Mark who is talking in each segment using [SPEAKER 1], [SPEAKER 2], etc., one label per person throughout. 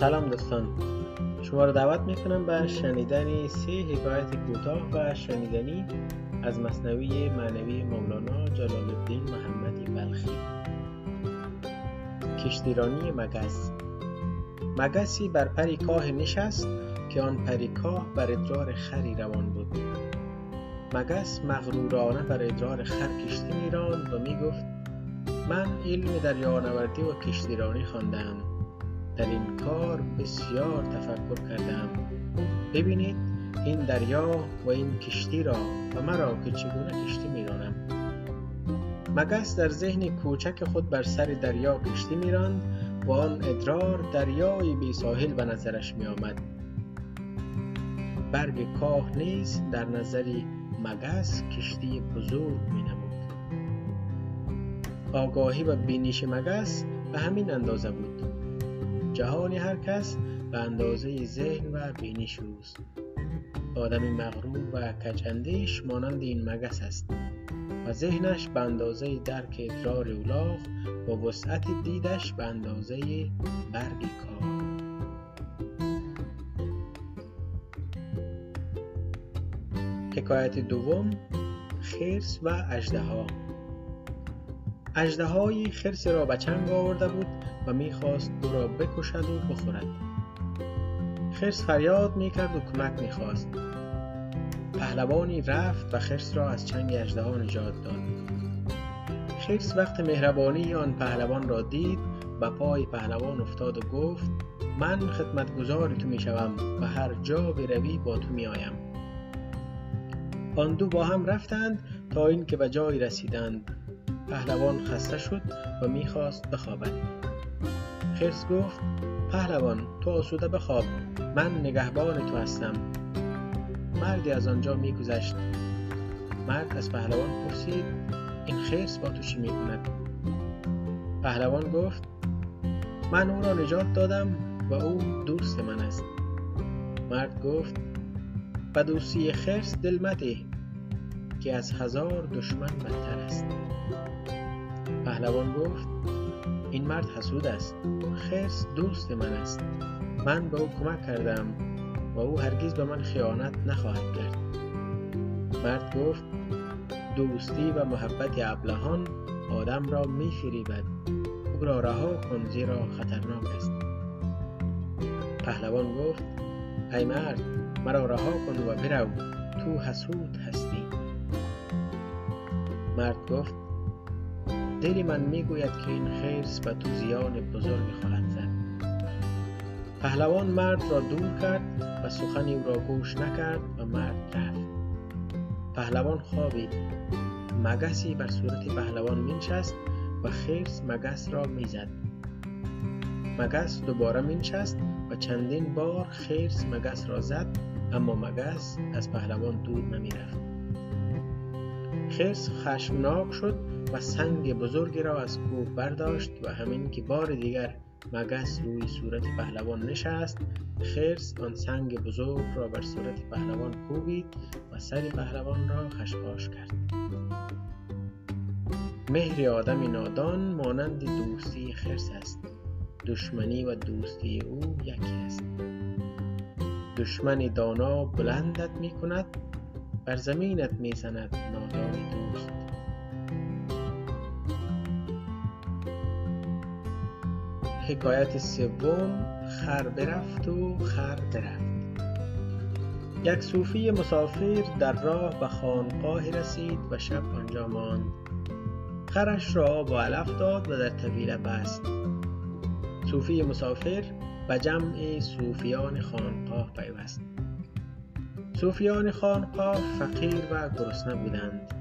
[SPEAKER 1] سلام دوستان. شما را دعوت می‌کنم به شنیدن سه حکایت کوتاه و شنیدنی از مصنوی معنوی مولانا جلال الدین محمدی بلخی. کشتیرانی مگس. مگسی بر پری کاه نشست که آن پری کاه بر ادرار خری روان بود. مگس مغرورانه بر ادرار خر کشتی میراند و می‌گفت من علم دریانوردی و کشتیرانی خواندم در این کار بسیار تفکر کردم ببینید این دریا و این کشتی را و مرا که چگونه کشتی میرانم مگس در ذهن کوچک خود بر سر دریا کشتی میراند و آن ادرار دریای بی ساحل به نظرش می آمد برگ کاه نیز در نظری مگس کشتی بزرگ می نمود آگاهی و بینیش مگس به همین اندازه بود. جهان هر کس به اندازه ذهن و بینیش اوست آدم مغرور و کچندیش مانند این مگس است و ذهنش به اندازه درک ادرار اولاغ و وسعت دیدش به اندازه برگ کار. حکایت دوم خرس و اژدها اژدهایی خرس را به چنگ آورده بود و می‌خواست او را بکشد و بخورد. خرس فریاد می‌کرد و کمک می‌خواست. پهلوانی رفت و خرس را از چنگ اژدها نجات داد. خرس وقت مهربانی آن پهلوان را دید و پای پهلوان افتاد و گفت من خدمتگزار تو می‌شوم و هر جا بروی با تو میآیم. آن دو با هم رفتند تا اینکه به جایی رسیدند. پهلوان خسته شد و می‌خواست بخوابد. خرس گفت پهلوان تو آسوده بخواب من نگهبان تو هستم. مردی از آنجا میگذشت. مرد از پهلوان پرسید این خرس با تو چی می‌کند؟ پهلوان گفت من او را نجات دادم و او دوست من است. مرد گفت به دوستی خرس دل مده که از هزار دشمن بدتر است. پهلوان گفت این مرد حسود است. خرس دوست من است. من به او کمک کردم و او هرگز به من خیانت نخواهد کرد. مرد گفت دوستی و محبت ابلهان آدم را می فریبد او را رها کن زیرا خطرناک است. پهلوان گفت ای مرد مرا رها کن و برو تو حسود هستی. مرد گفت دل من می‌گوید که این خرس به تو زیان بزرگی خواهد زد. پهلوان مرد را دور کرد و سخنی او را گوش نکرد و مرد رفت. پهلوان خوابید. مگسی بر صورت پهلوان مینشست و خرس مگس را می‌زد. مگس دوباره مینشست و چندین بار خرس مگس را زد اما مگس از پهلوان دور نمی‌رفت. خرس خشمناک شد و سنگ بزرگی را از کوه برداشت و همین که بار دیگر مگس روی صورت پهلوان نشست خرس آن سنگ بزرگ را بر صورت پهلوان کوبید و سر پهلوان را خشخاش کرد. مهر آدم نادان مانند دوستی خرس است. دشمنی و دوستی او یکی است. دشمن دانا بلندت می کند بر زمینت می زند نادان حکایت سوم خر برفت و خر برفت یک صوفی مسافر در راه به خانقاه رسید و شب آنجا ماند. خرش را با علف داد و در طویله بست. صوفی مسافر به جمع صوفیان خانقاه پیوست. صوفیان خانقاه فقیر و گرسنه بودند.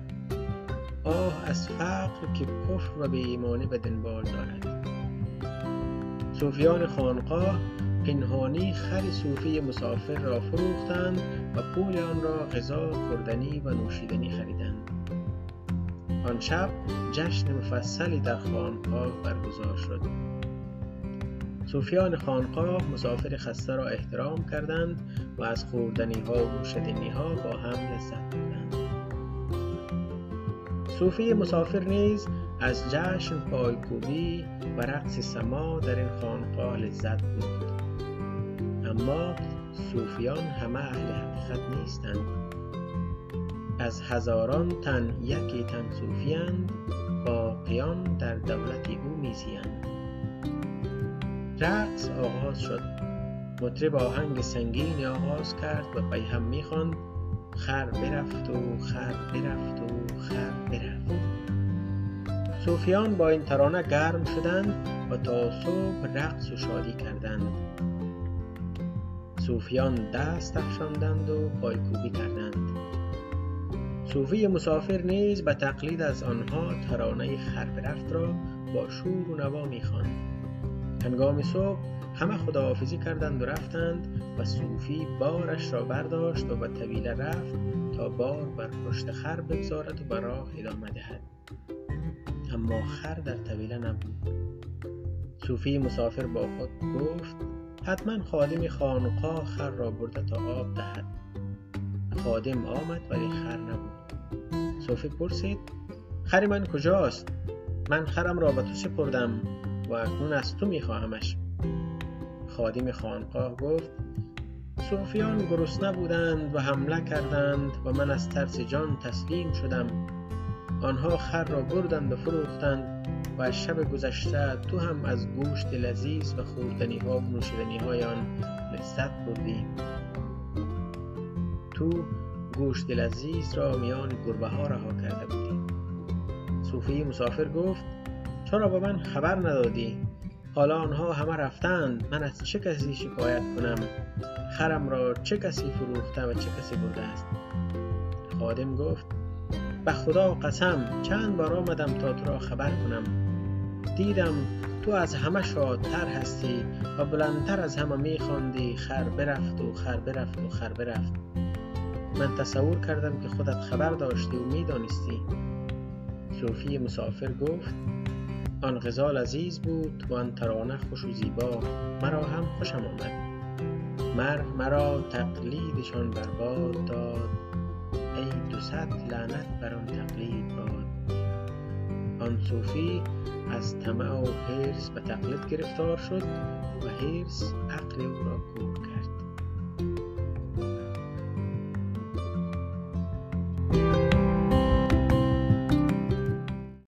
[SPEAKER 1] آه از فقر که کفر و به ایمانی به دنبال دارد. صوفیان خانقاه پنهانی خر صوفی مسافر را فروختند و پول آن را غذا خوردنی و نوشیدنی خریدند. آن شب جشن مفصلی در خانقاه برگزار شد. صوفیان خانقاه مسافر خسته را احترام کردند و از خوردنی ها و نوشیدنی ها با هم لذت بردند. صوفی مسافر نیز از جشن پایکوبی و رقص سما در این خانقاه لذت بود اما صوفیان همه اهل حقیقت نیستند. از هزاران تن یکی تن صوفیند باقیان در دولت او میزیند رقص آغاز شد. مطرب آهنگ سنگینی آغاز کرد و پی هم می‌خواند خر برفت و خر برفت و خر برفت. صوفیان با این ترانه گرم شدند و تا صبح رقص و شادی کردند. صوفیان دست افشاندند و پایکوبی کردند. صوفی مسافر نیز به تقلید از آنها ترانه خر برفت را با شور و نوا می‌خواند. هنگام صبح همه خداحافظی کردند و رفتند و صوفی بارش را برداشت و به طویله رفت تا بار بر پشت خر بگذارد و به راه ادامه دهد. اما خر در طویله نبود. صوفی مسافر با خود گفت حتما خادم خانقاه خر را برده تا آب دهد. خادم آمد ولی خر نبود. صوفی پرسید خر من کجاست؟ من خرم را به تو سپردم و اکنون از تو میخواهمش. خادم خانقاه گفت صوفیان گرسنه بودند و حمله کردند و من از ترس جان تسلیم شدم. آنها خر را بردند و فروختند و از شب گذشته تو هم از گوشت لذیذ و خوردنی ها و نوشیدنی های آن لذت بردی. تو گوشت لذیذ را میان گربه ها رها کرده بودی. صوفی مسافر گفت چرا با من خبر ندادی؟ حالا آنها همه رفتند من از چه کسی شکایت کنم؟ خرم را چه کسی فروخته و چه کسی برده است؟ خادم گفت به خدا قسم چند بار آمدم تا تو را خبر کنم. دیدم تو از همه شادتر هستی و بلندتر از همه میخواندی خر برفت و خر برفت و خر برفت. من تصور کردم که خودت خبر داشتی و می‌دانستی صوفی مسافر گفت آن غزال عزیز بود و آن ترانه خوش و زیبا. مرا هم خوشم آمد. مر مرا تقلیدشان برباد داد. ای دو صد لعنت بر آن تقلید باد. آن صوفی از طمع و حرص به تقلید گرفتار شد و حرص عقل او را کور